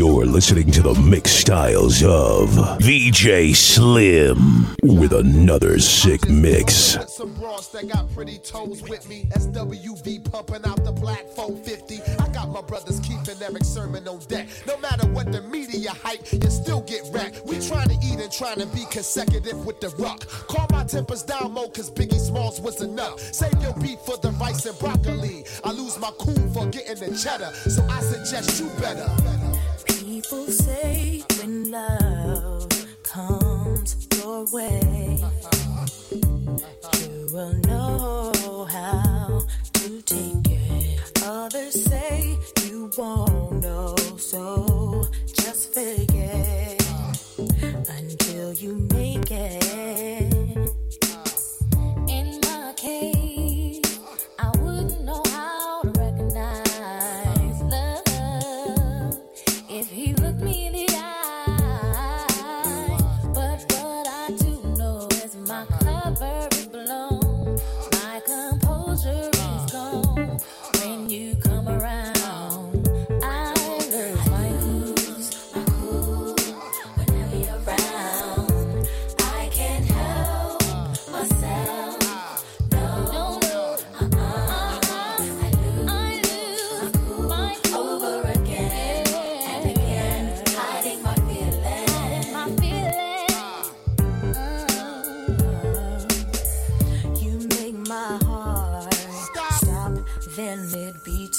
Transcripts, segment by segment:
You're listening to the mix styles of VJ Slim with another sick mix. Some bras that got pretty toes with me. SWV pumping out the black 450. I got my brothers keeping Erick Sermon on deck. No matter what the media hype, you still get wrecked. We trying to eat and trying to be consecutive with the rock. Call my tempers down mo, cause Biggie Smalls was enough. Save your beef for the rice and broccoli. I lose my cool for getting the cheddar, so I suggest you better. People say when love comes your way, you will know how to take it. Others say you won't know, so just fake it until you make it.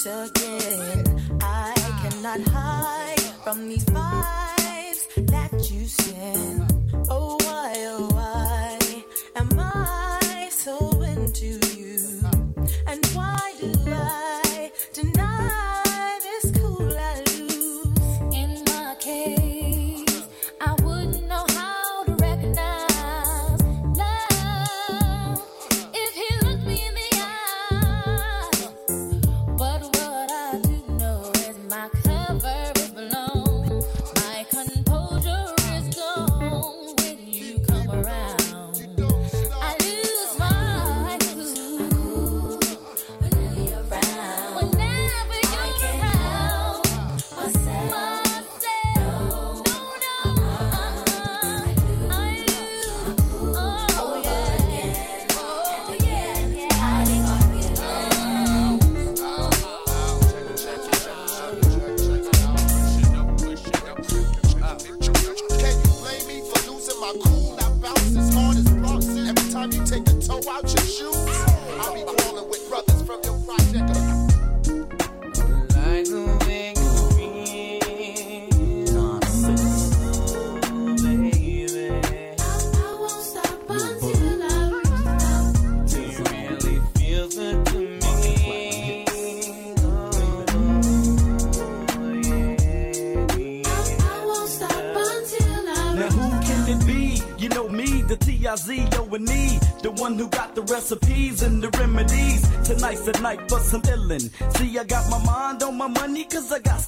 Beats again. I cannot hide from these vibes that you send.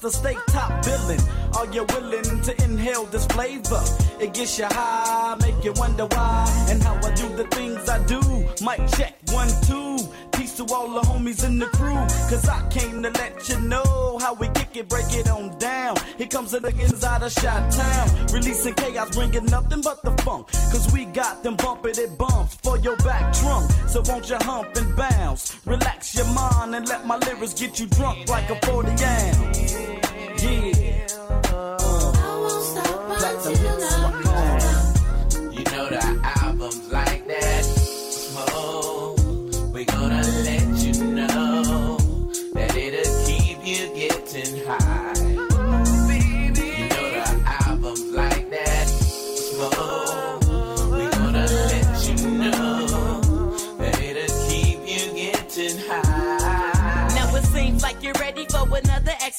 To stay top billin'. Are you willing to inhale this flavor? It gets you high, make you wonder why and how I do the things I do. Mic check, one, two. Peace to all the homies in the crew. Cause I came to let you know how we kick it, break it on down. Here comes the out of Shot Town. Releasing chaos, bringing nothing but the funk. Cause we got them bumping it bumps for your back trunk. So won't you hump and bounce? Relax your mind and let my lyrics get you drunk like a 40 ounce. Yeah. Uh, I won't stop until I. You know the albums like that. Oh, we gonna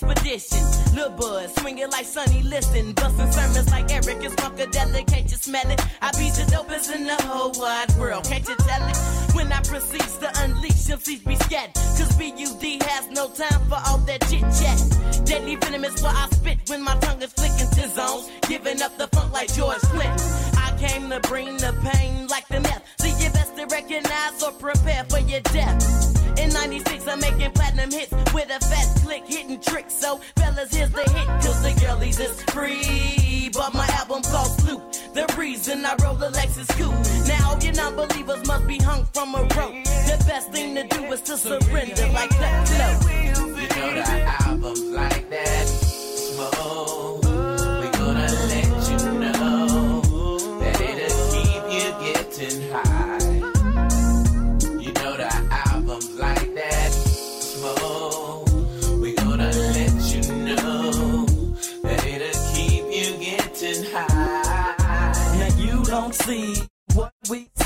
expedition. Lil Bud, swinging like Sonny Liston, busting sermons like Eric is Funkadelic. Can't you smell it? I be the dopest in the whole wide world. Can't you tell it? When I proceed to unleash, your seats be scattered. Cause BUD has no time for all that chit chat. Deadly venom is what I spit when my tongue is flicking to zones. Giving up the funk like George Clinton. Came to bring the pain like the meth. So you best to recognize or prepare for your death. In 96, I'm making platinum hits with a fat click, hitting tricks. So, fellas, here's the hit, cause the girlies is free. But my album cost loot. The reason I roll the Lexus coupe. Now your non-believers must be hung from a rope. The best thing to do is to surrender like that flow. You know the albums like that. Smoke.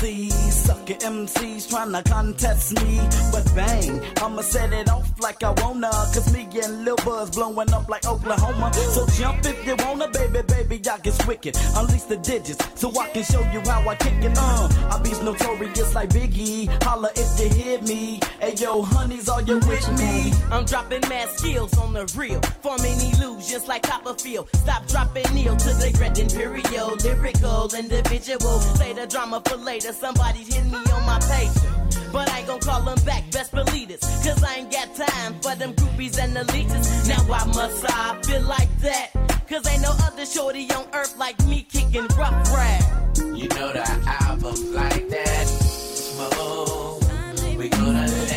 See. Sucker MCs trying to contest me. But bang, I'ma set it off like I wanna. Cause me and Lil Buzz blowing up like Oklahoma. So jump if you wanna, baby, baby, I get wicked. Unleash the digits so I can show you how I kick it. Uh, I be notorious like Biggie. Holla if you hear me. Hey yo, honeys, are you with me? I'm dropping mad skills on the real, forming illusions like Copperfield. Stop dropping kneel to the red imperial, lyrical individual. Say the drama for later. Somebody hit me on my page. But I ain't gon' call them back, best believe it. Cause I ain't got time for them groupies and the leeches. Now why must I feel like that? Cause ain't no other shorty on earth like me kicking rough rap. You know the albums like that. Smoke. We gonna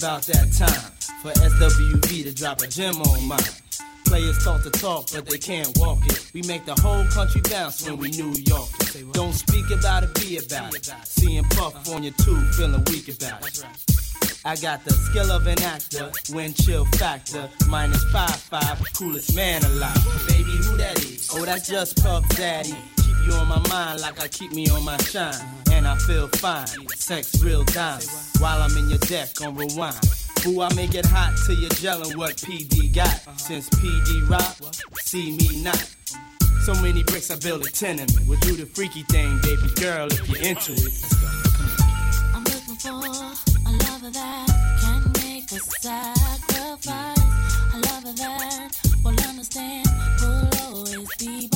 about that time for SWV to drop a gem on mine. Players talk to talk, but they can't walk it. We make the whole country bounce when we New York it. Don't speak about it, be about it. Seeing Puff on your tube, feeling weak about it. I got the skill of an actor, wind chill factor, minus five five, coolest man alive. Baby, who that is? Oh, that's just Puff Daddy. Keep you on my mind like I keep me on my shine and I feel fine. Sex real time while I'm in your deck on rewind. Ooh, I make it hot till you're gelling what PD got. Since PD rock, see me not. So many bricks, I build a tenement. We'll do the freaky thing, baby girl, if you're into it. I'm looking for a lover that can make a sacrifice. A lover that will understand, will always be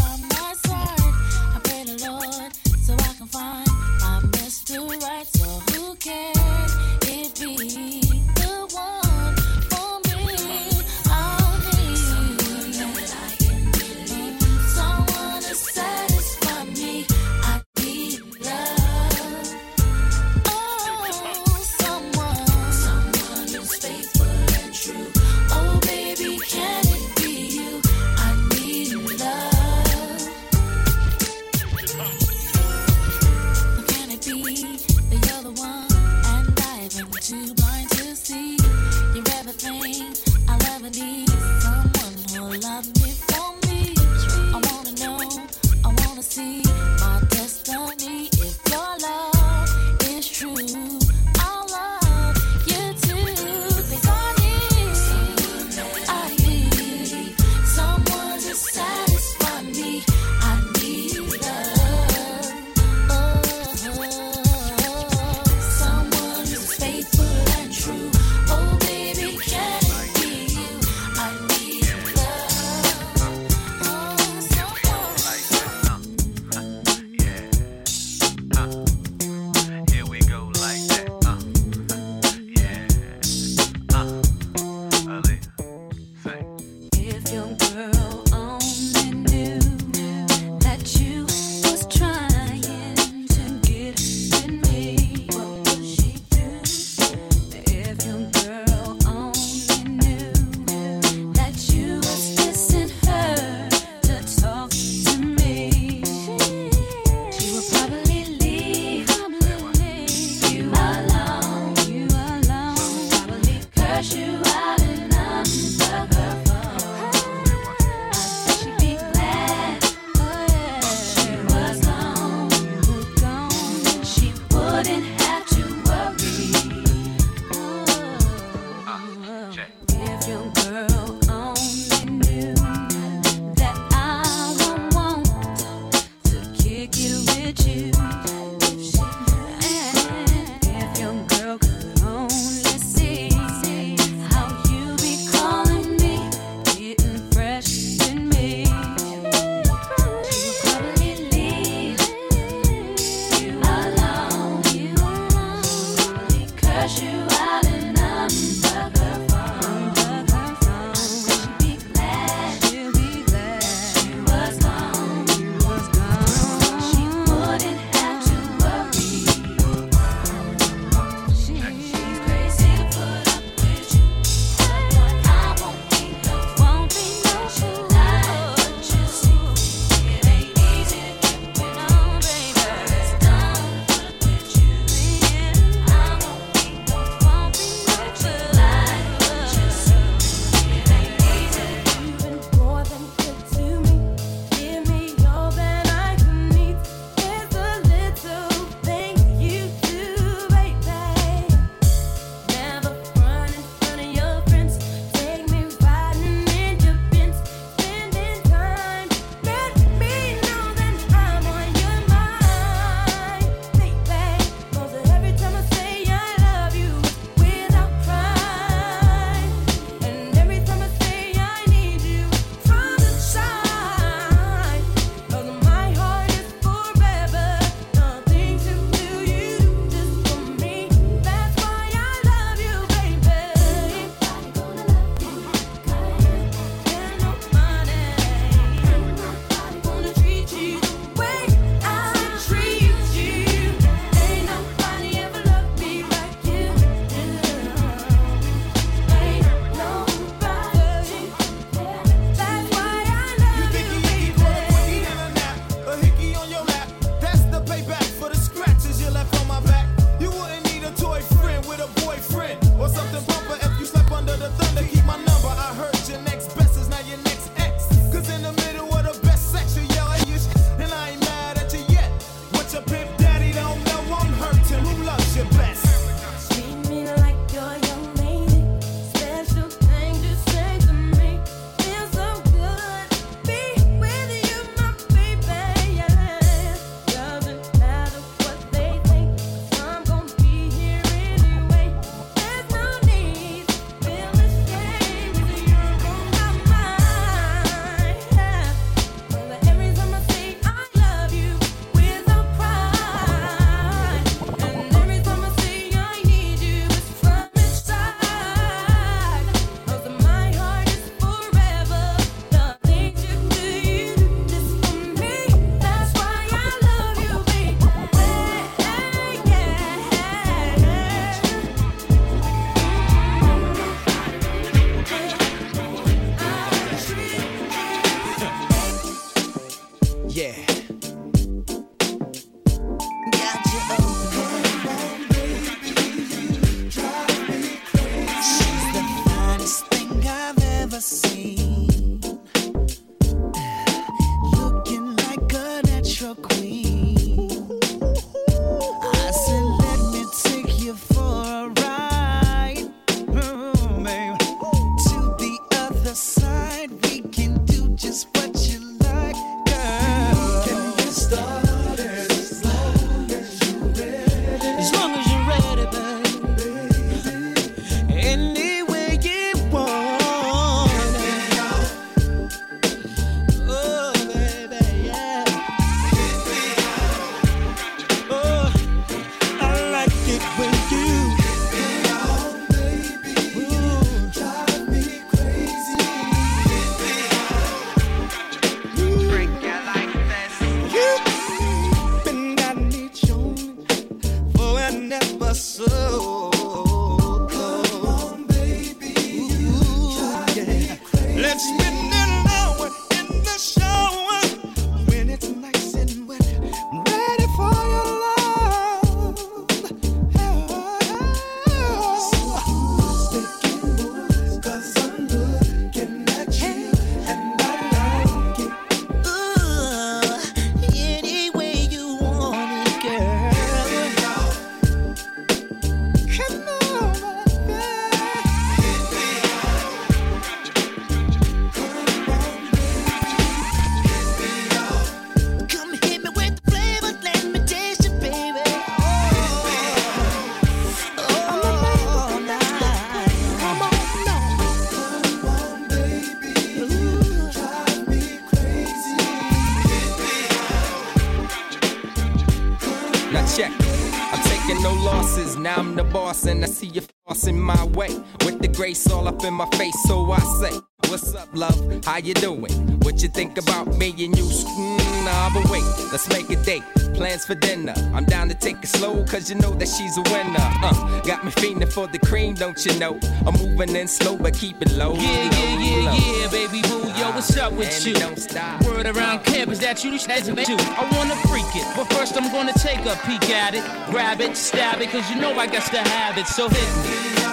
love? How you doing? What you think about me and you? Mm, nah, but wait, let's make a date. Plans for dinner. I'm down to take it slow, cause you know that she's a winner. Uh, got me fiending for the cream, don't you know? I'm moving in slow, but keep it low. Yeah, yeah, yeah, low. yeah, baby boo. Yo, what's up with and you? Don't stop. Word around campus that you that's you. I wanna freak it, but first I'm gonna take a peek at it, grab it, stab it, cause you know I got to have it. So hit me.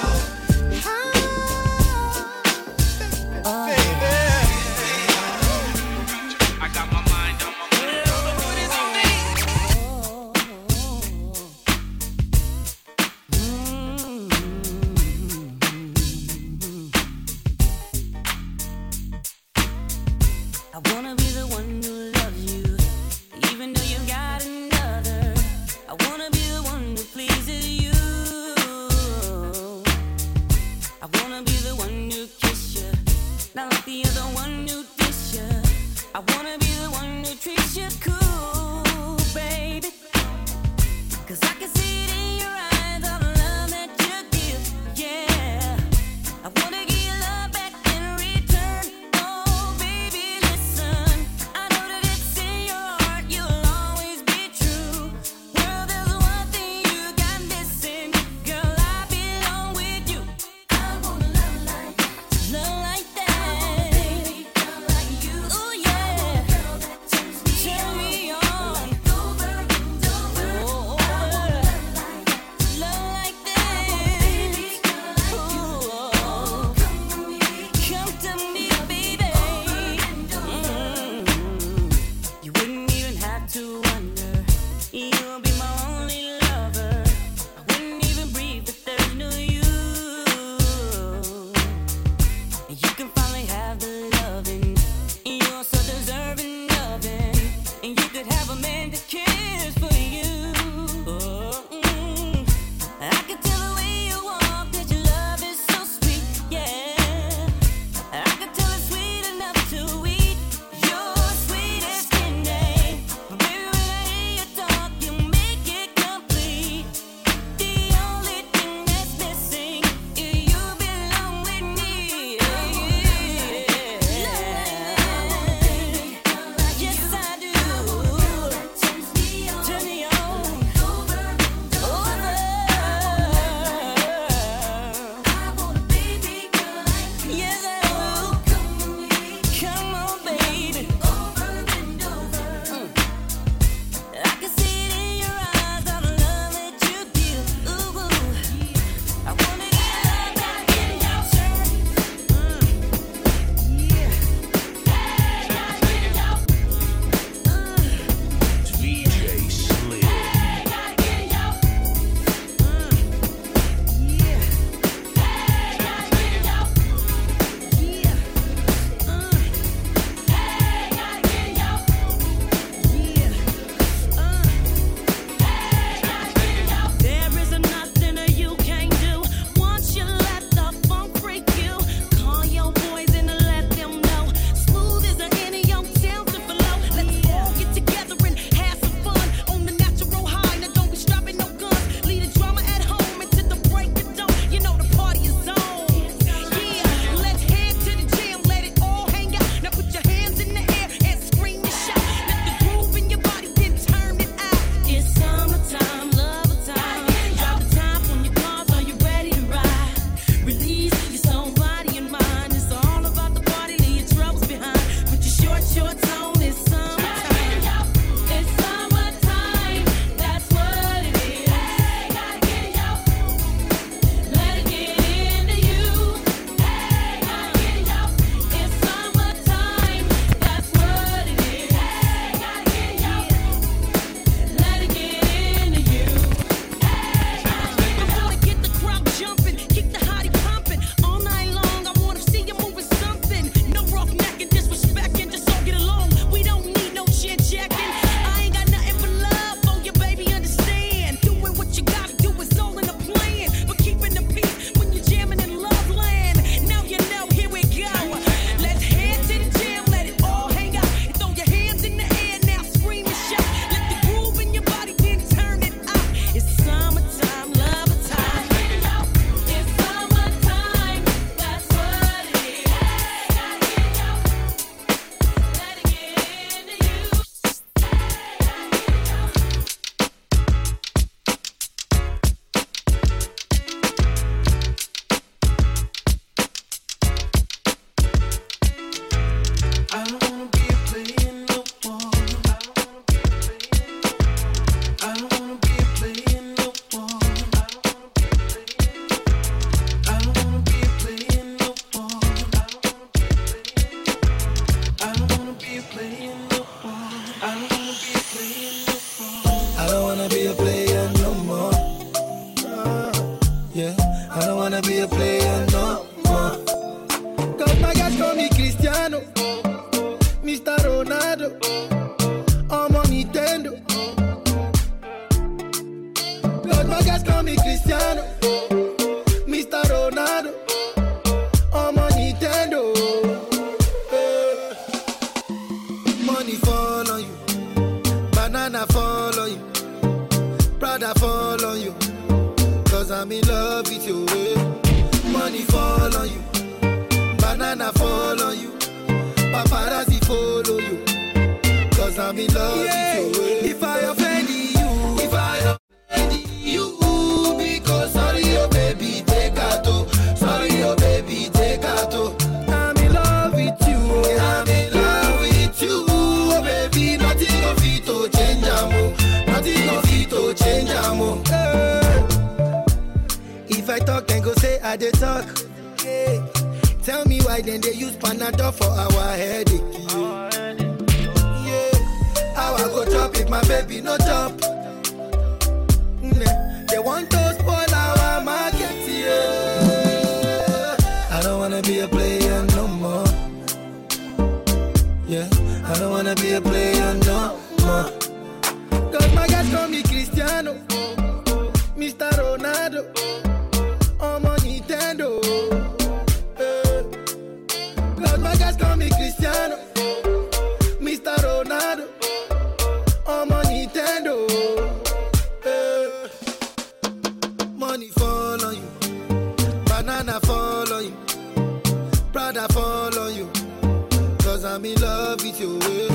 your way.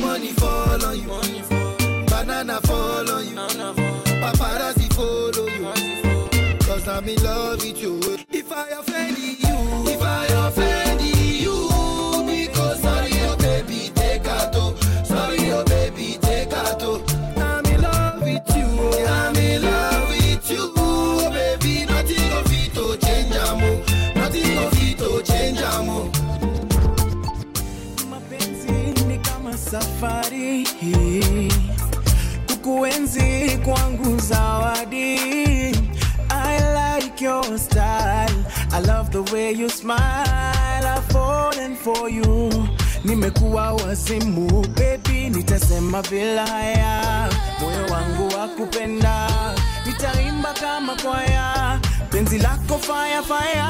Money fall on you. Money fall. Banana fall on you. Banana fall. Paparazzi follow you. Cause I'm in love with your way. smile I've fallen for you. Nimekuwa wazimu baby nitasema vilaya moyo wangu wa kupenda nitaimba kama kwaya. Penzi lako fire fire.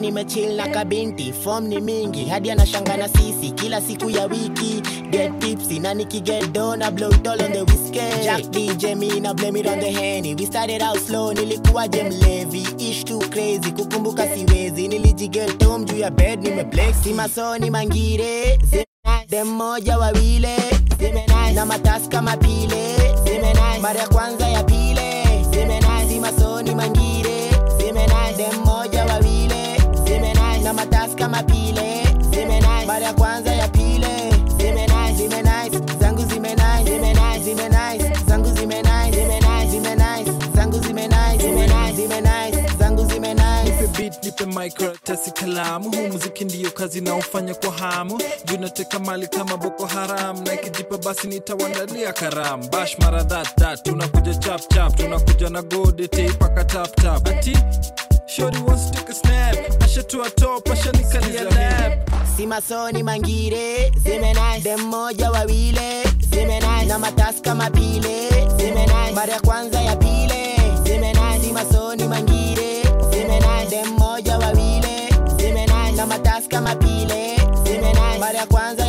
Nimechill na kabinti. Fom ni mingi hadi anashanga na sisi. Kila siku ya wiki get tipsy na nikiget na blow on the whiskey. Jack dj me na blame on the henny. We started out slow nilikuwa jem levi. Ish too crazy kukumbuka siwezi. Nilijiget home juu ya bed nimeblex si masoni mangire dem moja wawile na matasi kama pile mara ya kwanza ya pile masoni mangire na matasi kama pile. Mara ya kwanza ya pile. Zime nice. Zangu zime nice. Zime nice. Zangu zime nice. Zime nice. Zangu zime nice. Zime nice. Zangu zime nice. Nipe beat nipe kalamu. Huu muziki ndiyo kazi naofanya kwa hamu. Juu nateka mali kama boko haram. Na ikijipa basi nitawandalia karam bash mara that tunakuja chap chap. Tunakuja na gode teipaka tap. Ati Shorty wants to take a snap. Asha to a top, asha nikalia lap. Simasoni mangire, zimenai. Demoja wawile, zimenai. Na matasi kama pile, zimenai. Ya kwanza ya pile, zimenai. Simasoni mangire, zimenai. Demoja wawile, zimenai. Na matasi kama pile, zimenai. Kwanza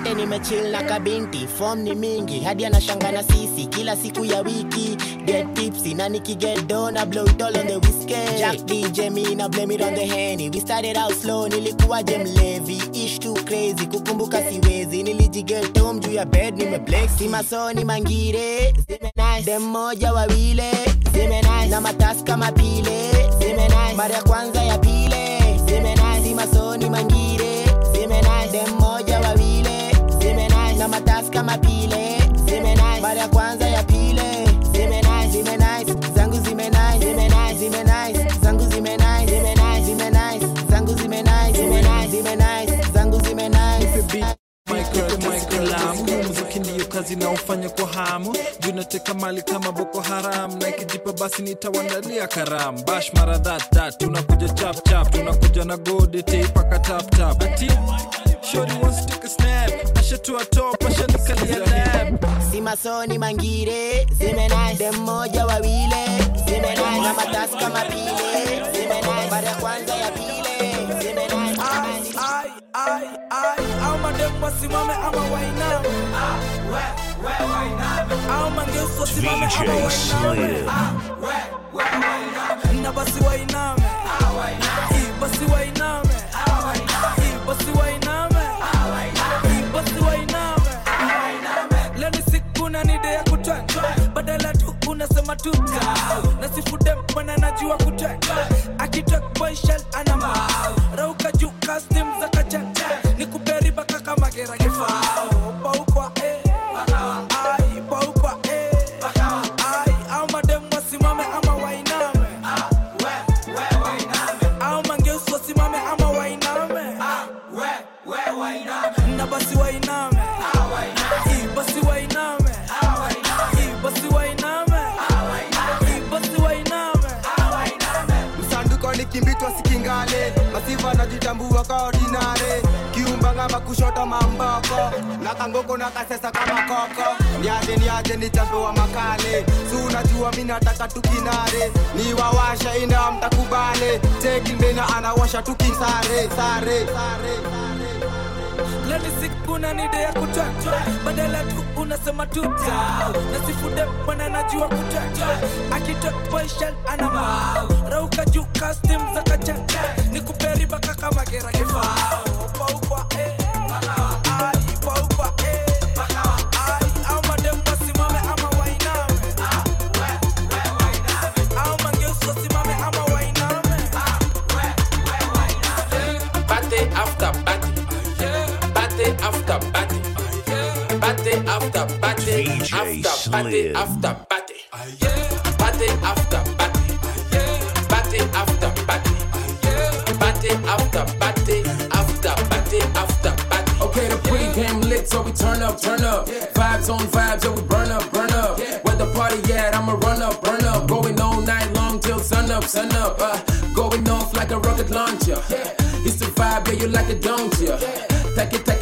nipate nimechill na kabinti fom ni mingi hadi anashangana sisi kila siku ya wiki. Get tipsy na nikiget na blow it all on the whiskey. Jack dj me na blame it on the henny. We started out slow nilikuwa levi. Ish too crazy kukumbuka siwezi. Nilijiget home juu ya bed nimeblex si mangire dem moja wawile na matasi kama mara ya kwanza ya pile si mangire na matasi kama pile. Mara ya kwanza ya pile. Zangu zangu zangu zangu kazi naofanya kwa hamu. Junateka mali kama boko haram. Na ikijipa basi nitawandalia karam bash mara that tunakuja chap chap. Tunakuja na gode teipaka tap tap ati shori wants to take a snap. Ashatua top ashanikalia lap si masoni mangire dem moja wawile na matasi kama pile mara ya kwanza ya pile ai ai ai au mademu wasimame ama wainame au mangeusi wasimame ama wainame na ah, basi wainame Ii, basi wainame Ii, basi wainame matuta nasifudem mana najua kuteka. Akitek boy anama rauka juu kastim zaka kuchambua ka ordinary. Kiumbanga makushoto mamboko. Na kangoko na kasesa kama koko. Niaje niaje nitampewa makale. Si unajua mi nataka tukinare niwawasha ina mtakubale. Tekilmena anawasha tukisare sare unanidea kutwatwa badala tu unasema tuta nasifude bwana najua kutwatwa akitotpoishal anama rauka juu After party after party. Party after party. Party after party. Party after party. After party after party. Okay, the pregame lit, so we turn up, turn up. Vibes on vibes, so we burn up, burn up. Where the party at? I'ma run up, burn up. Going all night long till sun up, sun up. Uh, Going off like a rocket launcher. It's the vibe, yeah, you like it, don't ya? Take it, take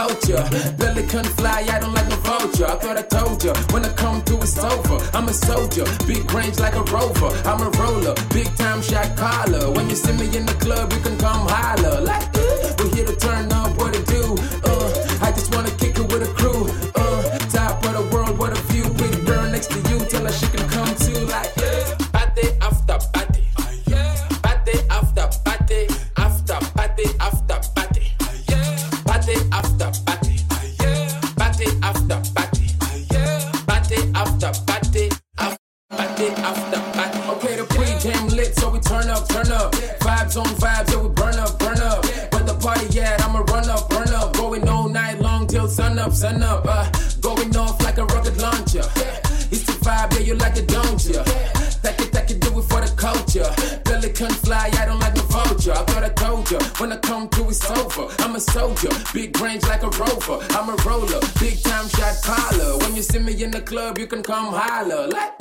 culture. Belly can fly, I don't like no vulture. I thought I told ya, when I come through, it's over. I'm a soldier, big range like a rover. I'm a roller, big time shot caller. When you see me in the club, you can come holler. Like, uh, we're here to turn up, what it do? Uh, I just wanna kick it with a crew. Can come holler. Like,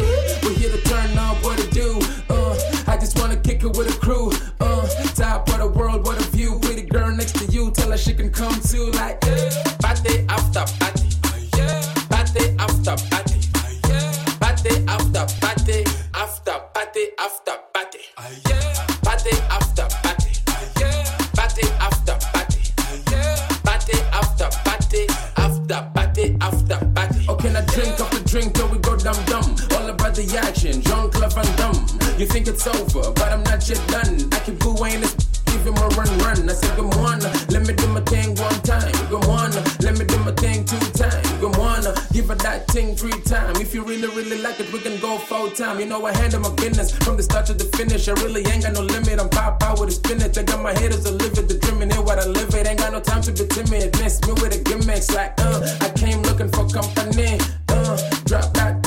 the action, Jean Claude Van Damme. You think it's over, but I'm not yet done. I keep going this. Give him a run, run. I said, good morning. Let me do my thing one time. Good morning. Let me do my thing two times. Good morning. Give her that thing three times. If you really, really like it, we can go full time. You know, I handle my business from the start to the finish. I really ain't got no limit. I'm pop out with a spinach. I got my haters to live it. The dreaming here what I live it. Ain't got no time to be timid. Miss me with a gimmicks like, uh, I came looking for company. Uh, drop that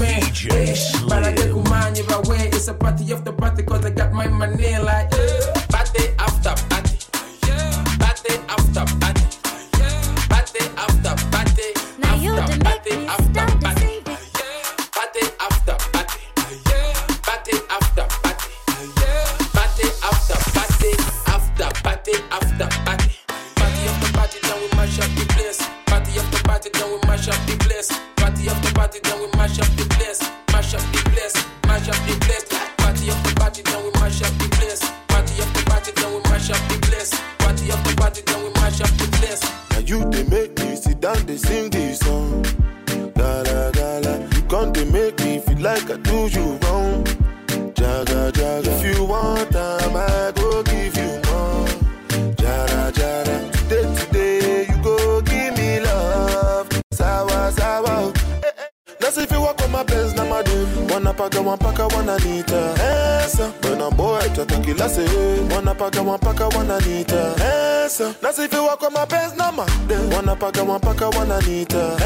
thing up on me. Hey, but I get kumanya by way. It's a party after party cause I got my money like, uh, party after party. Party after. Party like I you madam. Wanna paka, one paka. Esa, when boy, chata kila se. Wanna paka, one paka, one anita. Esa, on my best, na madam. Wanna paka, one paka, one anita.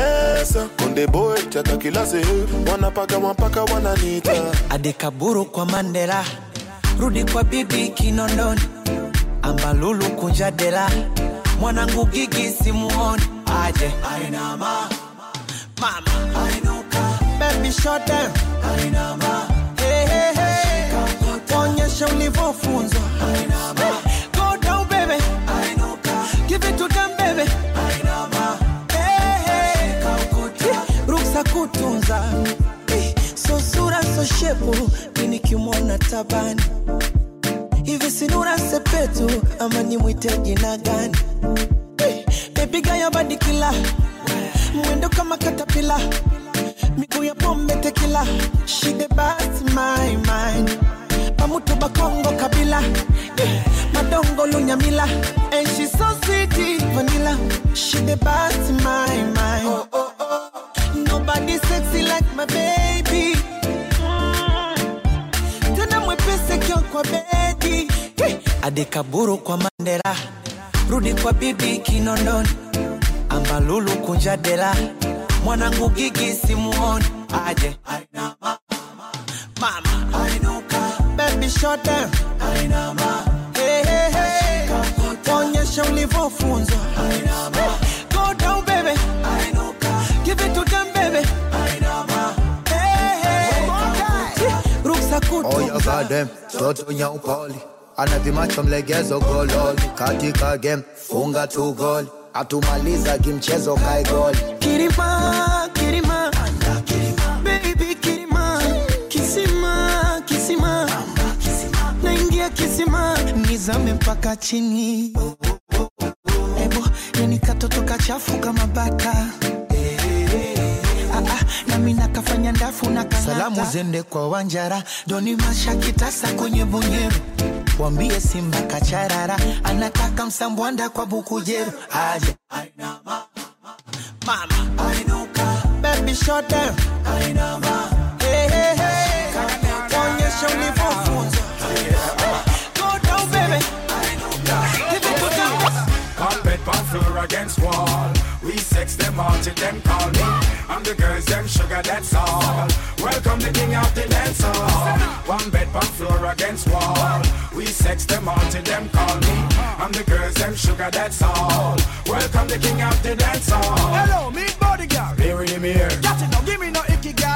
Esa, konde boy, chata kila se. Wanna paka, one paka, one anita. adekaburu kwa mandela rudi kwa bibi kinondoni ambalulu kunja dela mwanangu gigi simuoni aje ainama mama ainuka baby shut down. Hey, hey, hey. onyesha ulivyofunzwa. Go down baby. Give it to them baby. Hey, hey. ruksa kutunza. So sura so shepu. Minikimwona tabani? Hivi sinura sepetu ama nimwite jina gani? Eh, bebiga ya badikila mwendo kama katapila miguu ya pombe tekila shide basi my mind pamutu bakongo kabila Eh, madongo lunyamila and she so sweet vanilla shide basi my mind oh, oh, oh. Nobody sexy like my baby. Mm. Tena mwepesi kio kwa bedi. Hey. Adekaburu kwa Mandela, rudi kwa bibi Kinondoni, ambalulu kunja dela, mwanangu gigi simuoni. Aje? Ainama. mama. Ainuka. Baby down. Ainama. Hey, hey, hey. onyesha ulivyofunzwa. Go down baby. Give it to them baby. Hey, hey. ruksa Oh, you kutunza got them. toto nyaupoli. Ana mlegezo gololi. Katika game funga tu goli atumaliza kimchezo kae goli. Kirima, Kirima, baby Kirima, kisima, kisima, naingia kisima, nizame mpaka chini. Ebo, yani katoto kachafu kama baka. Ah, ah, nami nakafanya ndafu na kang'ata. salamu zende kwa wanjara doni masha kwenye bunyero wambie simba kacharara anataka msambwanda kwa bukujeru aje mama baby it to against wall. We sex them all till them call me. I'm the girls, them sugar, that's all. Welcome the king of the dance hall. One bed, one floor against wall. We sex them all till them call me. I'm the girls, them sugar, that's all. Welcome the king of the dance hall. Hello, me body girl. Here the mirror. Got it now, give me no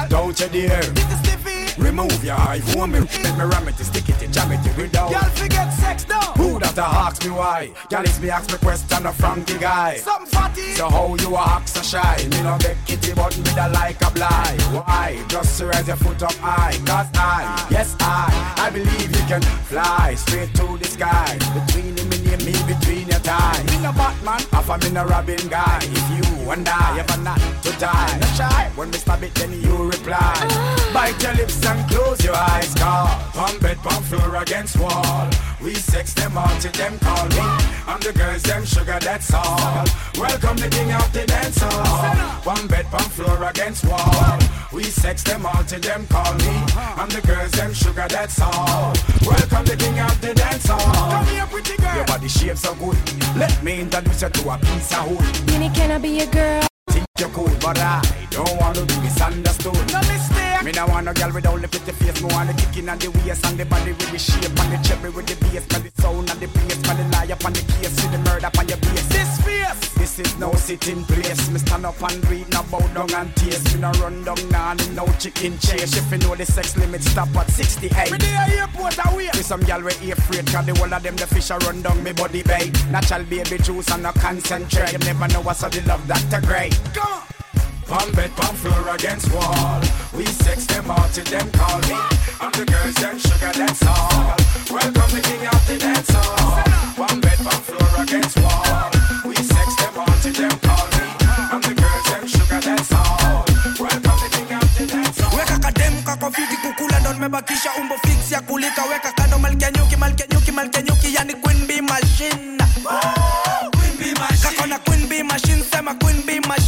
Don't you dare. The stiffy. Remove your eye, phone me, let me ram it, stick it, jam it, we down. Girl, forget sex now. Who that a ask me why? Girl, it's me ask me question from the guy. Some fatty. So how you a act so shy? Me no get kitty but me da like a blind. Why? Just raise your foot up high. Cause I, yes I, I believe you can fly straight to the sky. Between him and me, between your thighs. Me no Batman, half a me no Robin guy. If you and I ever not to die, not shy. When me stab it, then you reply. Ah. Bite your lips and close your eyes, cause Pump bed, pump floor against wall. We sex them all till them call me. I'm the girls, them sugar, that's all. Welcome the king of the dance hall. One bed, pump floor against wall. We sex them all till them call me. I'm the girls, them sugar, that's all. Welcome the king of the dance hall. Come here, pretty girl. Your body shape so good. Let me introduce you to a piece of wood. Beanie, can I be your girl? Think you're cool, but I don't want to be misunderstood. No mistake. Me no want no girl without the pretty face. Me want the kicking and the waist and the body with the shape and the cherry with the bass, and the sound and the bass, and the lie up on the case with the murder on your base. This face. This is no sitting place. Me stand up and read, no bow down and taste. Me no run down now, and no chicken chase. If you know the sex limit, stop at 68. Me there airport away. See some gal we afraid, cause the whole of them the fish a run down me body bay. Natural baby juice and no concentrate. You never know what's a the love Dr. Grey. Come on. Pump bed, pump floor against wall. We sex them all till them call me. I'm the girls, them sugar, that's all. Welcome the king of the dance hall. One bed, pump floor against wall. We sex them all till them call me. I'm the girls, them sugar, that's all. Welcome the king of the dance hall. weka kademu kako fiti kukula ndo nimebakisha umbo fix ya kulika weka kando malkia nyuki malkia nyuki malkia nyuki yani queen bee machine oh, kako na queen bee machine sema queen bee machine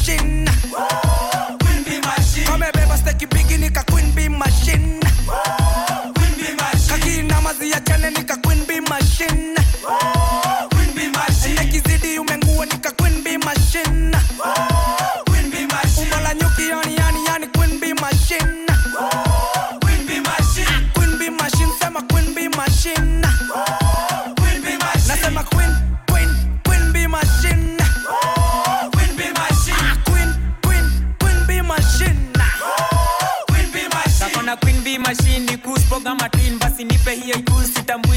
bee machine nekizidi umengua nika queen bee machine umbo la nyuki yani yani yani queen bee machine Queen bee machine. Queen bee machine, sema queen bee machine. Nasema queen, queen, queen bee machine. Ah, queen, queen, queen bee machine. kakona queen bee machine ni kuspoga matin basi nipe hiyo ikus sitambuika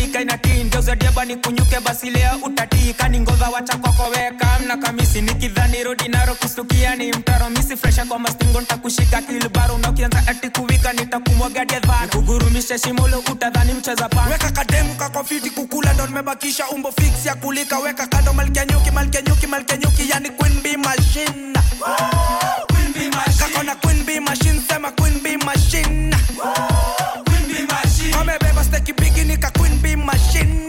inatin geuzadiaba ni kunyuke basi leo utatiika ni ngova wacha kokoweka mna kamisi nikidhani rudi naro kustukia ni mtaro. Misi fresha kwa mastingo ntakushika kilbaro na ukianza ati kuwika nitakumwagadiadhana kugurumisha shimolo utadhani mcheza pana weka kademu kakofiti kukula ndo nimebakisha umbo fix ya kulika. Weka kando malkia nyuki malkia nyuki malkia nyuki yani queen bee machine. Kako na queen bee machine sema queen bee machine. Kamebeba steki bigi nika queen bee machine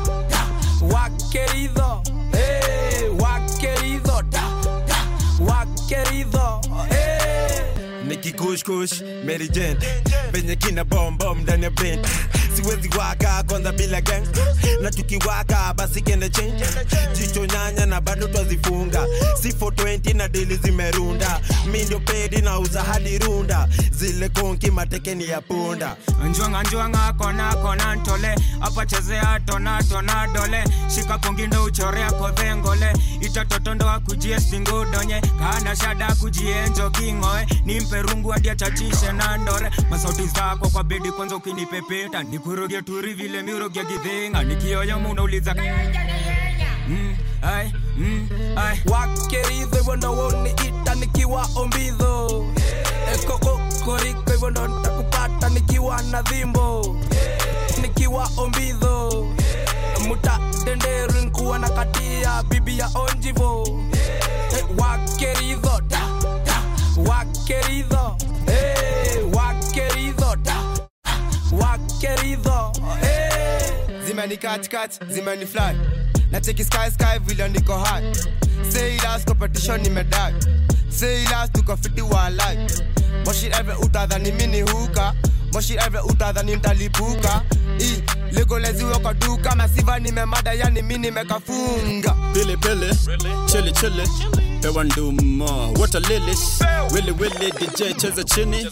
Guau, querido. Mary Jane. Venye kina bombom bom ndani ya brain siwezi waka kwanza bila gang. Na tukiwaka basi kende change. Jicho nyanya na bado twazifunga. Si 420 na dili zimerunda. Mi ndio pedi na uza hadi runda. Zile konki matekeni ya punda. Njwanga njwanga kona kona ntole. Apachezea tona tona dole. Shika pongindo uchorea kodhengole itatotondoa kujie stingudonye kana shada kujie njoking'oe nimpe rungu hadi achachishe na ndore. Masauti zako kwa bedi kwanza ukinipepeta. Nikuroge turi vile miroge kidhinga nikioyoma unauliza mm, ai, mm, hivyo ndo woniita nikiwa ombidho ekokokoriko hivyo ndo ntakupata nikiwa na dhimbo nikiwa ombidho muta nkuwa na katia bibi ya onjivo. Wakeridho Guac querido, eh, guac querido, guac querido, eh. Zimani catch zimani fly. Nacheki sky sky vile niko high. Say last competition nimedai. Say last tuko fiti walai. Moshi ever utadhani mini huka. Moshi ever utadhani mtalipuka. I liko kwa duka masiva nimemada yani mimi nimekafunga. Pili pili, chili chili pewa nduma, water lilis willy DJ cheza chini,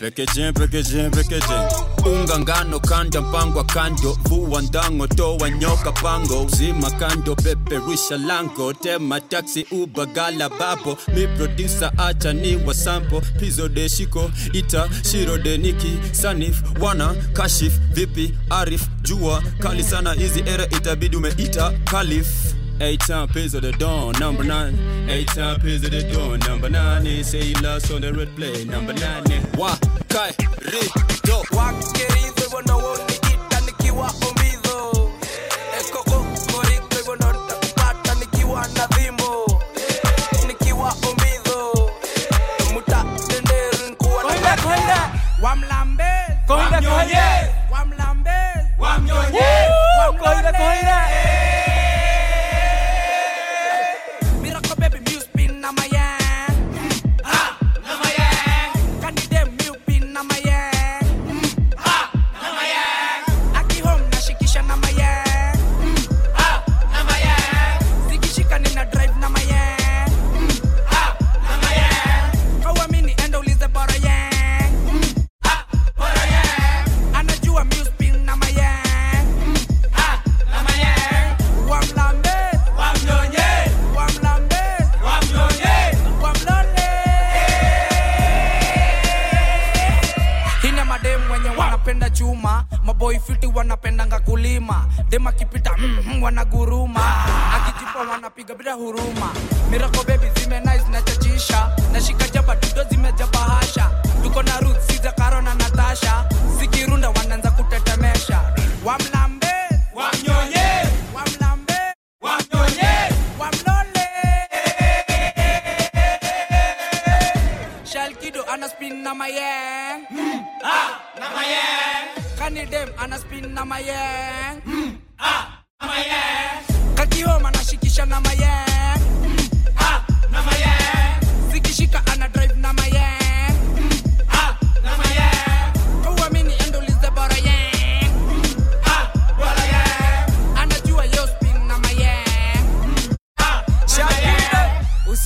packaging packaging packaging, unga ngano kanda mpangwa kando, vua ndango toa nyoka pango, zima kando peperusha lango, tema taxi ubagala gala babo, mi producer acha ni wa sample, pizo de shiko, ita shiro de niki, sanif, wana, kashif, vipi, arif, jua, kali sana hizi era itabidi umeita kalif. Eight time pays of the dawn, number nine. Eight time pays of the dawn, number nine. They say you lost on the red play, number nine. Wa kai ri do. wakeridho hivyo ndo woniita nikiwa ombidho قبله روم.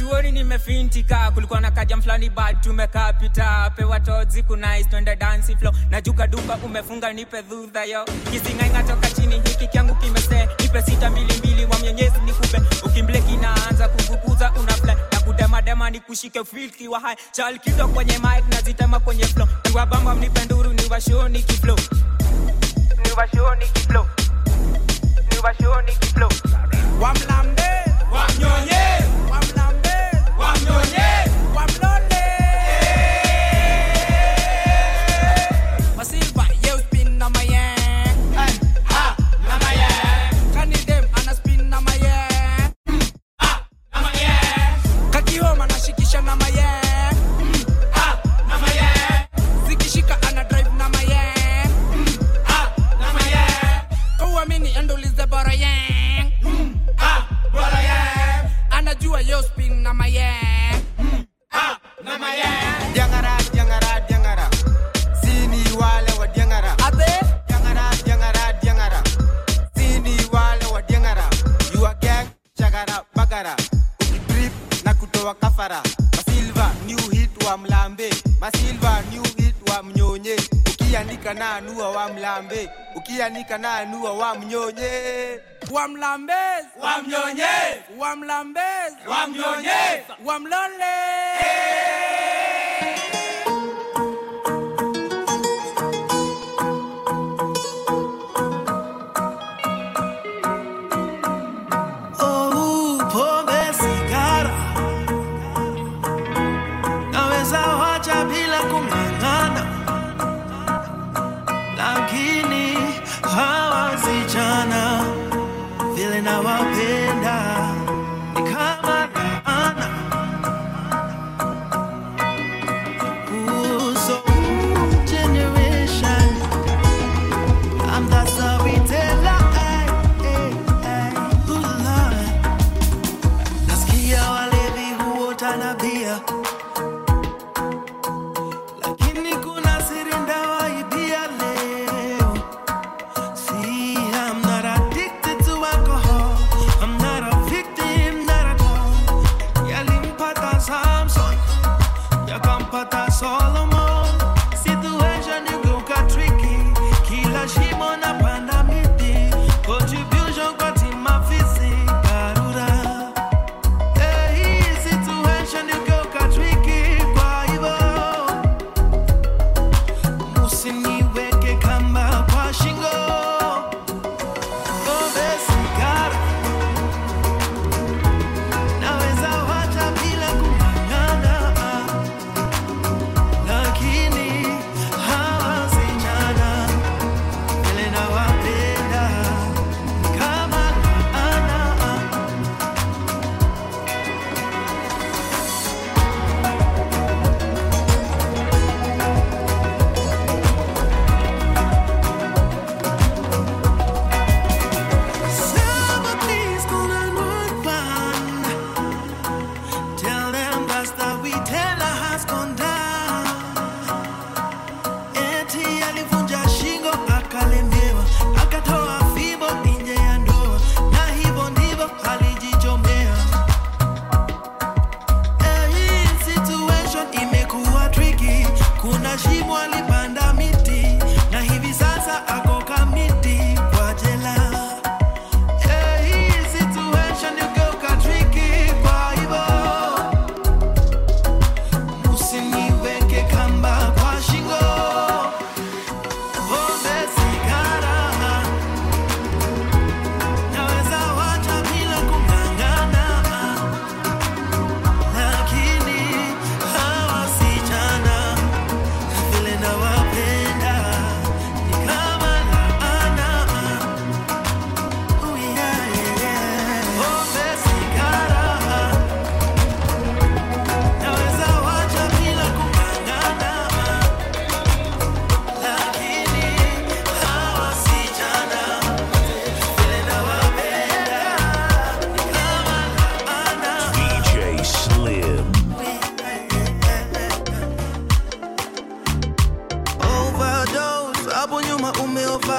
Usioni nimefintika kulikuwa na kaja mfulani bad tumekaa pewa tozi kunais dansi flo najuka duka umefunga nipe dhudha yo. Kisingainga toka chini hiki kyangu kimesee nipe sita mbili mbili wa mwenyezi nikupe. Ukimble kinaanza kuvukuza unafle na kudemadema ni kushike filki wa hai chalkizo kwenye mic nazitema kwenye flo niwabamba mnipenduru niwashoni kiflo niwashoni kiflo niwashoni kiflo. Wamnyonye. nua wa mlambe. Ukianika na naanua wa mnyonye. Wamlambezi wamnyonye wamlambezi wamnyonye wamlole hey!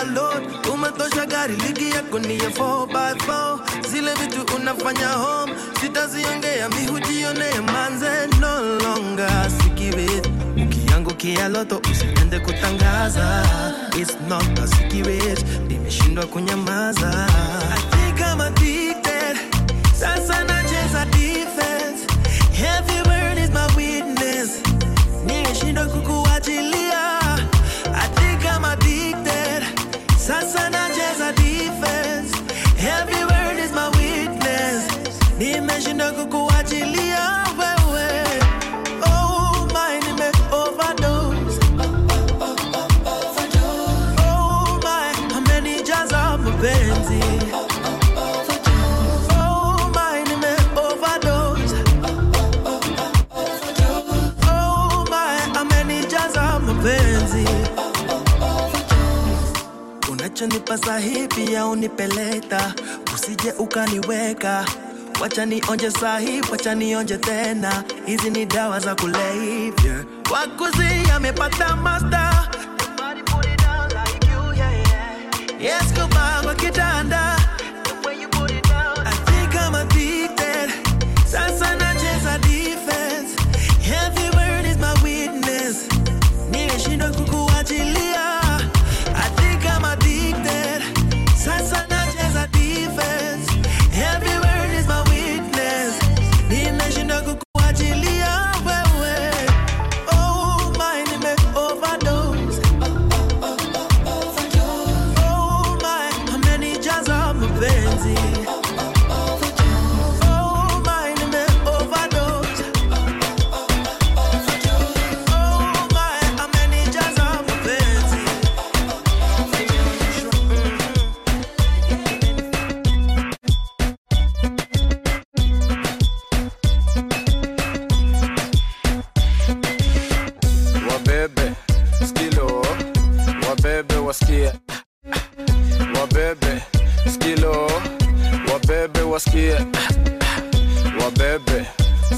overload umetosha gari ligi yako ni ya 4x4 zile vitu unafanya home sitaziongea mihujionee manze no longa sikiwit ukiangukia loto usiende kutangaza. It's not a nimeshindwa kunyamaza. Unachonipa sahi pia unipeleta, usije ukaniweka. Wacha nionje sahi, wacha nionje tena, hizi ni dawa za kulevya. Wakuzi amepata master, yes kitanda.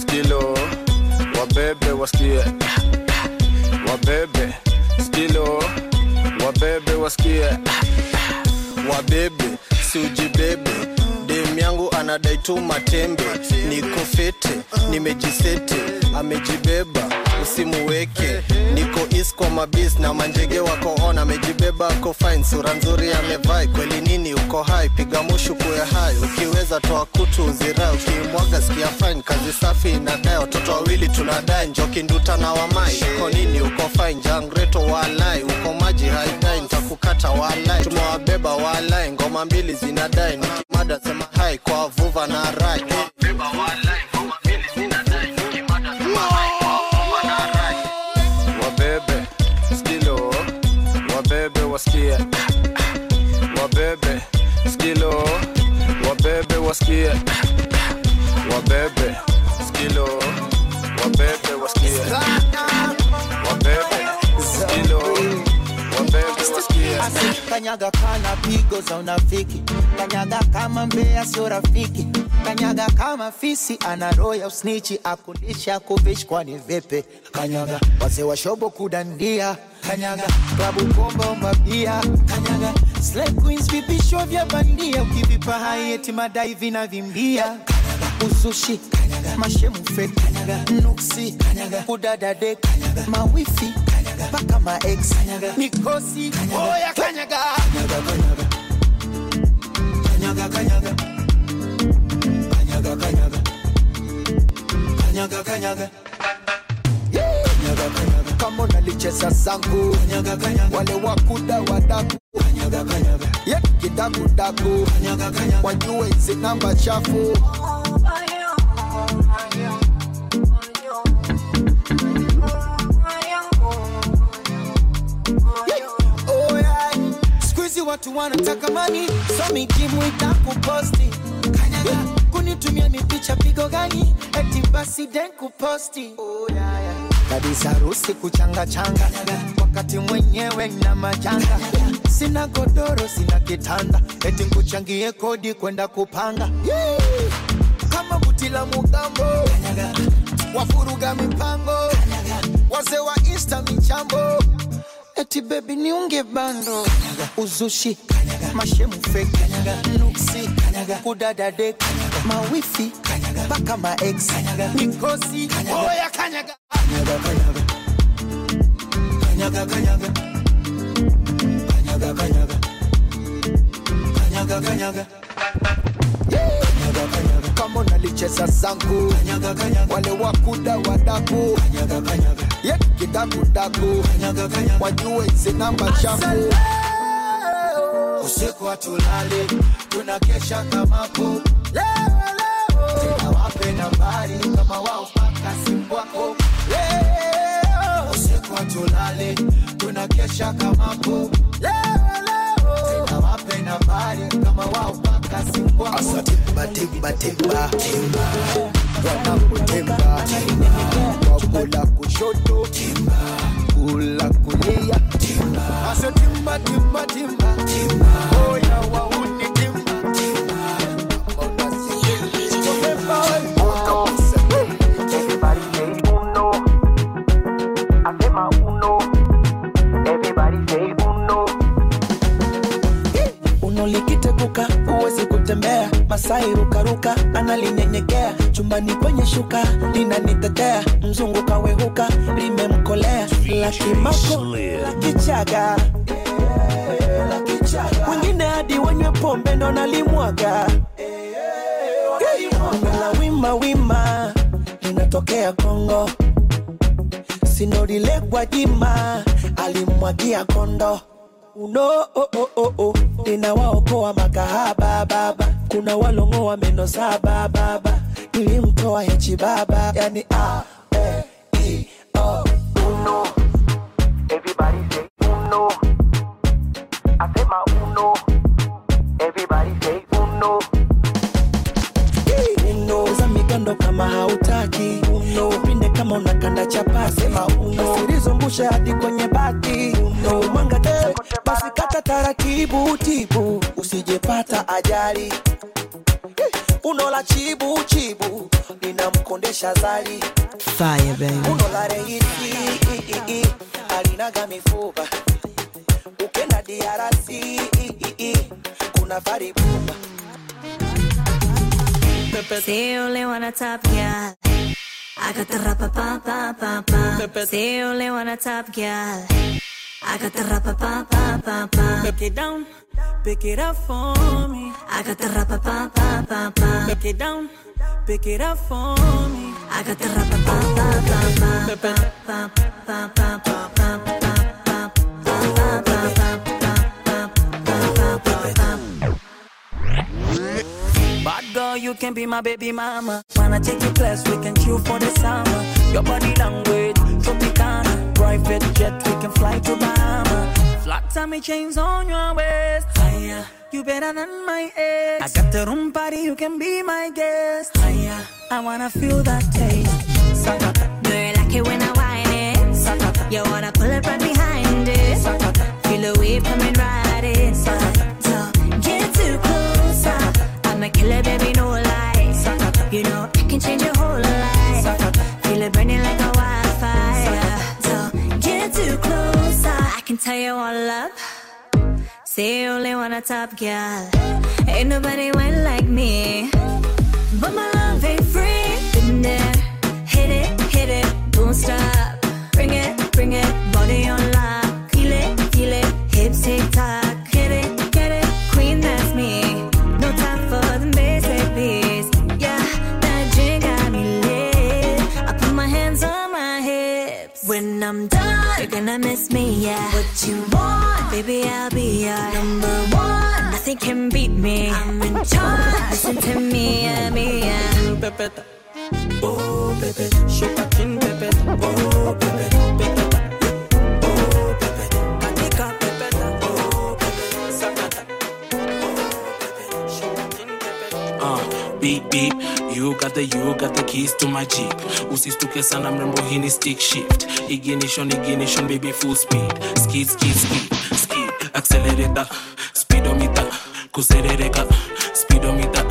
Skilo. Wabebe wasikie wabebe skilo. Wabebe wasikie wabebe yangu anadai tu matembe. Niko fete nimejisete amejibeba usimuweke niko is mabis na manjege wako on amejibeba ako fine. Sura nzuri amevai kweli nini uko hai? Piga mushu kuya hai ukiweza toa kutu uzirai ukimwaga sikia fine kazi safi inadai. Watoto wawili tunadai njoki nduta na wamai. Uko nini uko fine jangreto walai. Uko maji haidai ntakukata walai. Tumewabeba walai ngoma mbili zinadai. Nikimada sema hai kwa over baby, right? Remember one baby, over skill. in baby, night. Keep out baby, my skill. skilo. Wabebe, wasikia. Wabebe, kanyaga kana pigo za unafiki. Kanyaga kama mbea sio rafiki. Kanyaga kama fisi ana roho ya usnichi akulisha kuvishi kwani vipi? Kanyaga wazee wa shobo kudandia. Kanyaga klabu bomba mabia kanyaga Slay queens vipisho vya bandia. Ukivipa haieti madai vinavimbia kanyaga usushi kanyaga mashemu fake kanyaga nuksi kudadade mawifi kanyaga paka ma ex kanyaga mikosi oya kanyaga kanyaga kanyaga kanyaga kanyaga kanyaga kanyaga kanyaga. Kanyaga, kanyaga. nalicheza zangu wale wakuda wadaku. Yeah, kidakudaku wajue hizi namba chafu watu wanataka mani so mijimu itakuposti kunitumia mipicha pigo gani eti basi den kuposti oh, yeah, yeah. Kabisa rusi kuchanga changa wakati mwenyewe na majanga. Sina godoro sina kitanda. Eti nkuchangie kodi kwenda kupanga. Kama buti la mugambo. Wafuruga mipango. Wazee wa insta michambo. Eti bebi niunge bando. Uzushi. Mashemu feki nuksi. Kudadade mawifi. Mpaka maex mikosi. Oya kanyaga kanyaga kanyaga kanyaga kanyaga kanyaga kanyaga kanyaga Kanyaga, kanyaga. kama unalicheza zangu wale wakuda wadaku Ye, kidakudaku wajue hizi namba chafu usiku hatulali tunakesha kamapo oh. wape nambari kama wao paka simu wako leo, usiku hatulali, tunakesha kama po. Wanakutemba wakula kushoto. Kula kulia. Asetimbatimbatimba oya wauni. Masai rukaruka analinyenyekea. Chumbani kwenye shuka linanitetea mzungu kawehuka limemkolea lakimako lakichaga wengine hadi wanywe pombe ndo nalimwaga. La wima wima linatokea kongo. Sinorilekwa Gwajima alimwagia kondo uno oh, oh, oh, oh. ninawaokoa makahaba kuna walongoa meno saba baba. Nilimtoa hechi baba. Yani a e i o. Uno. Uno. Uno. Uno. uno. Kama hautaki. Uno. Kama unakanda chapasi uno. Usilizungushe hadi kwenye bati. Uno. Mwanga tunakata taratibu tibu, usijepata ajali. Unola chibu chibu, ninamkondesha zali. Fire baby. Unola reisi, alinaga mifupa. Ukena diarasi, kuna vari buba. Sio leo anatapia akatarapa pa pa pa pa. Sio leo anatapia want a top girl. I got the rapa pa pa pa pa. Pick it down, pick it up for me. I got the rapa pa pa pa pa. Pick it down, pick it up for me. I got the rapa pa pa pa pa pa pa pa pa pa pa. Bad girl, you can be my baby mama. Wanna take you class, we can chill for the summer. Your body language, Tropicana. Private jet, we can fly to Bahama. Flat tummy chains on your waist. Higher, you better than my ex. I got the room party, you can be my guest. Higher, I wanna feel that taste. Sakata, Do you like it when I whine it? sakata, You wanna pull it right behind it? sakata. Feel the wave coming right inside. So get too close. I'm a killer, baby, no lies. You know I can change your can tell you all up. Say you only want a top girl. Ain't nobody went like me. But my love ain't free. Been there, hit it, hit it, don't stop. Bring it, bring it, body on gonna miss me, yeah. What you want, baby, I'll be your number one. Nothing can beat me. I'm in charge. Listen to me, yeah, me, yeah. Pepeta. Oh, Pepe, shake chin, Pepe. Oh, Pepe, beep beep. You got the you got the keys to my jeep. Usistuke sana mrembo hii stick shift. Ignition ignition baby full speed. Skid skid skid skid. Accelerator speedometer. Kuserereka speedometer.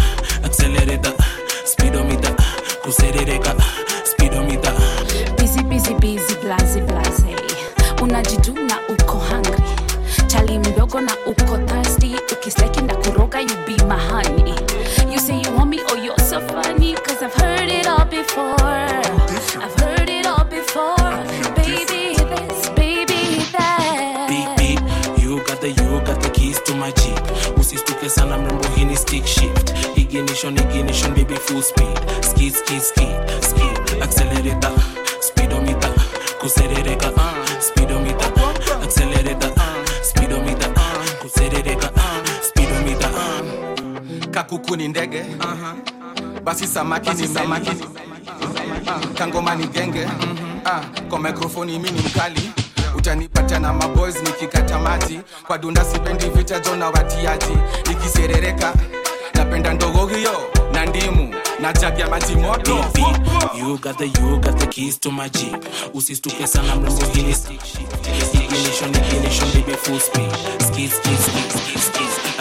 Accelerator ignition ignition baby full speed. Ski, ski, ski, ski. accelerator speedometer kuserereka uh, speedometer accelerator uh, speedometer uh, kuserereka uh, speedometer uh. kakuku ni ndege. Basi samaki ni samaki. Kangoma ni genge. Uh, kwa mikrofoni mini mkali. Utanipata na maboys nikikatamati kwa dunda sipendi vita jona watiaji. Ikiserereka napenda ndogo hiyo na ndimu maji moto. You got the you got the keys to my jeep. Usistuke sana stick shift ignition ignition baby full speed. Skid skid skid skid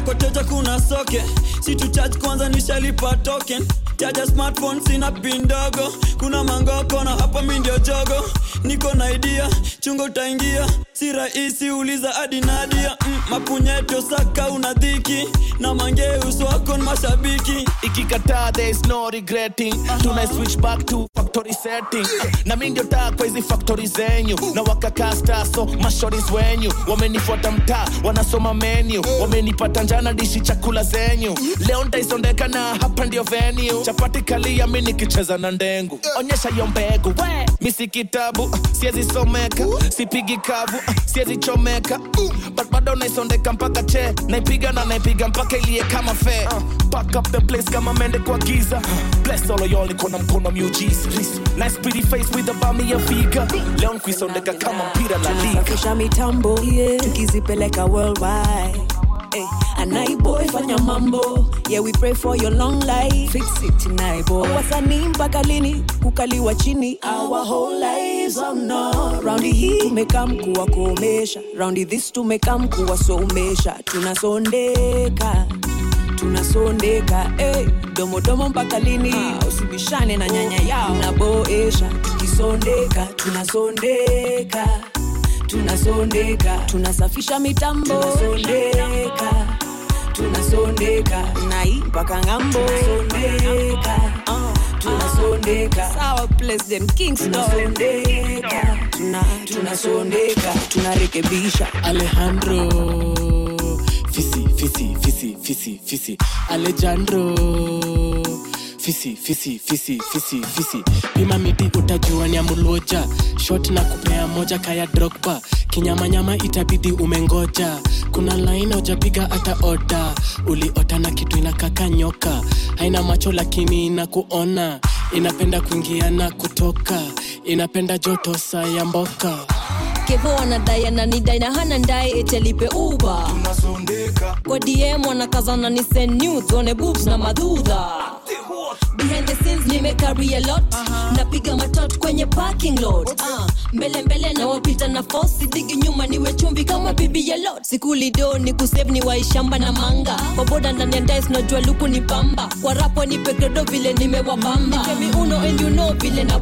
Nimepoteja kuna soke, si tuchaji kwanza nishalipa token. Chaja smartphone sina pin ndogo. Kuna mangoko na hapa mi ndio jogo. niko na idea chungo utaingia si rahisi uliza hadi nadia. Mm, mapunyeto saka una dhiki na mangeus wako ni mashabiki. Ikikataa there is no regretting. Tuna switch back to factory setting. Na mi ndio taa kwa hizi factory zenyu. Na wakakasta so mashoris wenyu wamenifuata mtaa wanasoma menu. Wamenipata njana dishi chakula zenyu. Leo ntaisondeka na hapa ndio venue chapati kalia mi nikicheza na ndengu. Onyesha hiyo mbegu. We mi si kitabu siezi someka. Sipigi kavu siezi chomeka. Bado naisondeka mpaka che naipiga na naipiga mpaka ilie kama fe. Back up the place kama mende kwa giza. Bless all of y'all niko na mkono miujiza nice pretty face with a bami ya figa leo nkuisondeka kama mpira la liga. Mitambo yeah. tukizipeleka worldwide Hey, anaiboy fanya mambo. Yeah we pray for your long life. Fix it naiboy wasanii mpaka lini kukaliwa chini. Our whole lives oh no raundi hii tumekaa mkuwa kuomesha. Raundi this tumekaa mkuwa somesha. Tunasondeka tunasondeka. Hey, domodomo mpaka lini usibishane na nyanya yao. Naboesha tukisondeka tunasondeka tunasondeka. Tunasafisha mitambo. Tunasondeka. Tunasondeka. Nai mpaka ng'ambo tunasondeka. Uh, tunasondeka sawa president kingston tunasondeka. Tuna, tunasondeka. Tunarekebisha. Alejandro fisi fisi fisi fisi fisi. Alejandro fisi fisi fisi fisi fisi. Pima miti utajua ni amuloja shot na kupea moja kaya drogba. Kinyamanyama itabidi umengoja. Kuna laini ujapiga hata oda uliota na kitu inakaka nyoka. Haina macho lakini inakuona. Inapenda kuingia na kutoka. Inapenda joto saa ya mboka kevo anadai ananidai na hana ndae etelipe uba kwa dm wanakazana ni send nudes, one boobs na madhudha. Behind the scenes nimecarry a lot. Napiga matot kwenye parking lot. Uh, mbele mbele na wapita na fosi digi nyuma niwe chumbi kama bibi ya lot. Sikulido ni kusave ni waishamba na manga. Kwa boda ndani ya dice najua luku ni pamba. Kwa rapo ni pekredo vile nimewabamba Nipemi uno and you know vile na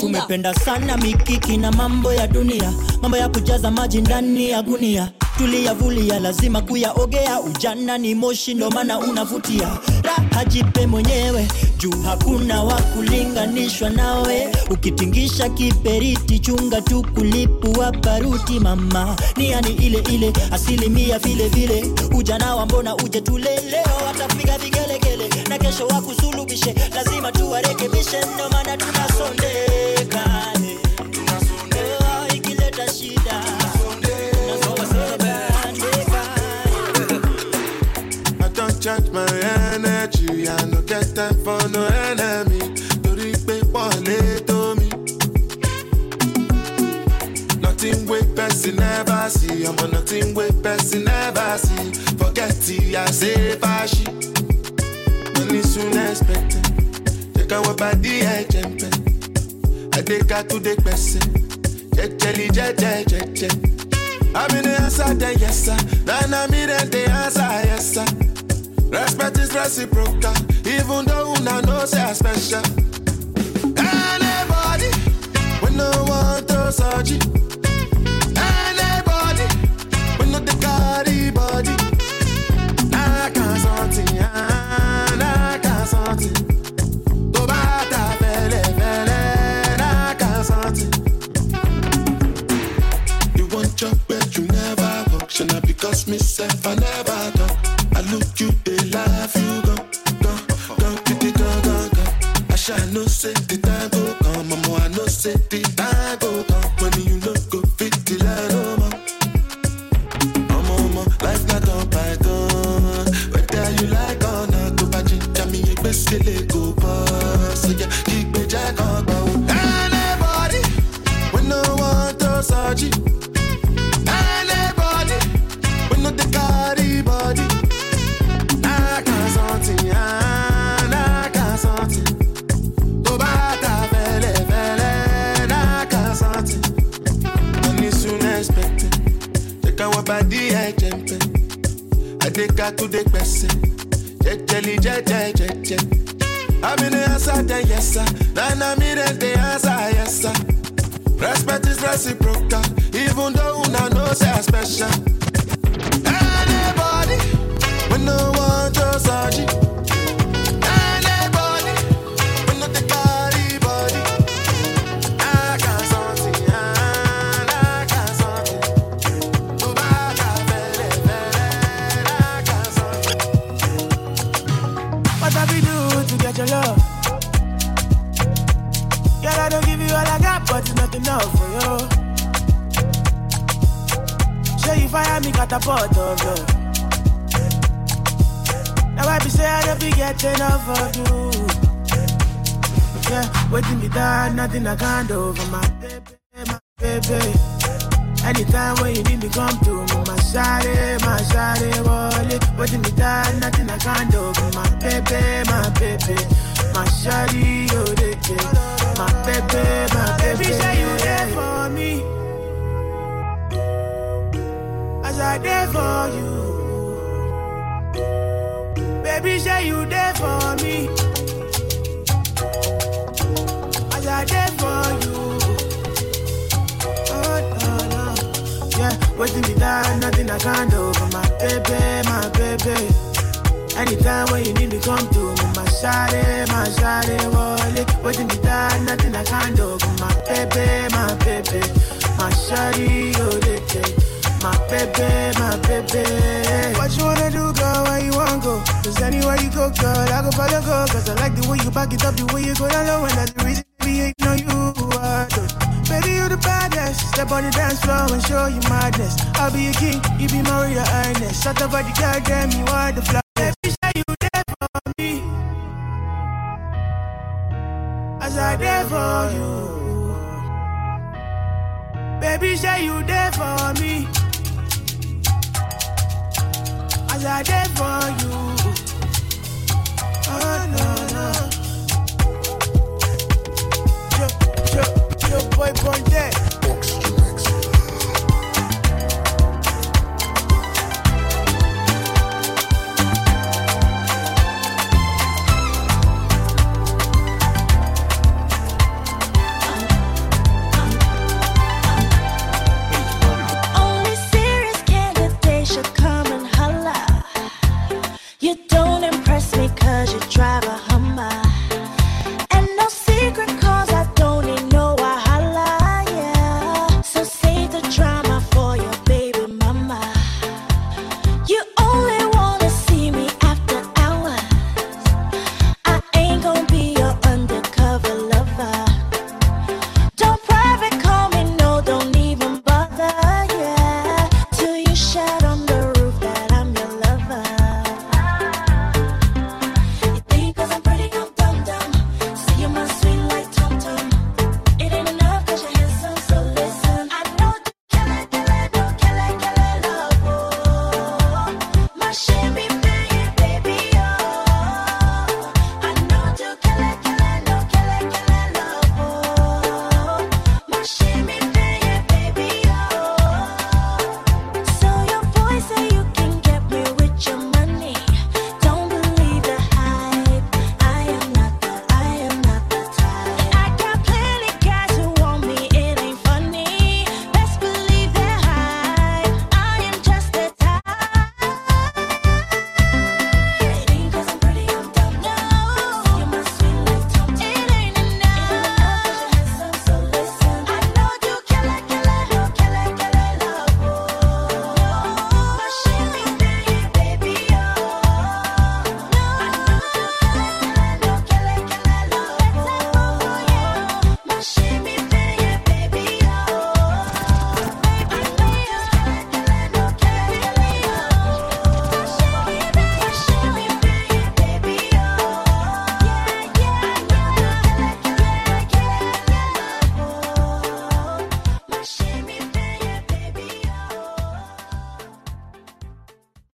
tumependa sana mikiki na mambo ya dunia. mambo ya kujaza maji ndani ya gunia. Tuliyavulia lazima kuyaogea. Ujana ni moshi ndo maana unavutia. Raha jipe mwenyewe juu hakuna wa kulinganishwa nawe. Ukitingisha kiperiti chunga tu kulipua baruti mama. Ni yani ile ile asilimia vile vile. Ujana wa mbona uje tule watapiga vigelegele na kesho wakusulubishe lazima tuwarekebishe ndo maana tunasondeka Ikileta shida I don't charge my energy. I no get time for no enemy. Torí pé wọlé tó. Nothing never see. I'm on nothing wey person never see. Forget it, I say fashi. Money soon expected. Out what body I jump I take her to the person. Jejeli, jeje, jeje. I'm in the answer, then yes sir. Then I'm in the answer, yes sir. Respect is reciprocal, even though una know say I special. Anybody, when no one to search it. Anybody, no the body. I can't something, I can't something. Myself, I never talk. I look you, they laugh, you go, go, go, go, go, go, go. I shall no say the time go come, mama, I no say the time go come. When you I her to the person. Jejeli, jeje. I'm in the answer, then yes sir. Then I'm in the answer, yes sir. Respect is reciprocal, even though una know say I special. Anybody, we no enough for you. Show you fire me, got a pot of love. Now I be say I don't be getting enough of you. Yeah, waiting me down, nothing I can't do for my baby, my baby. Anytime when you need me, come to me, my shawty, my shawty, wallet. Waiting me down, nothing I can't do for my baby, my baby. My shawty, oh, they, they. My baby, my baby. Say you there for me. As I there for you. Baby, say you there for me. As I there for you. Oh, no, no. Yeah, waiting me down, nothing I can't do for my baby, my baby. Anytime when you need me, come to me, my shawty, my shawty, wallet. Waiting me down, nothing I can't do my baby, my baby. My shawty, oh, they. My baby, my baby. What you wanna do, girl? Where you wanna go? Cause anywhere you go, girl, I go follow go. Cause I like the way you back it up, the way you go down low. And that's the reason we ain't know you are. Baby, you the baddest. Step on the dance floor and show you madness. I'll be a king, you be Maria Ernest. Shut up, body, girl, damn, you are the fly. There for you. Baby, say you there for me. As I there for you. Oh, no,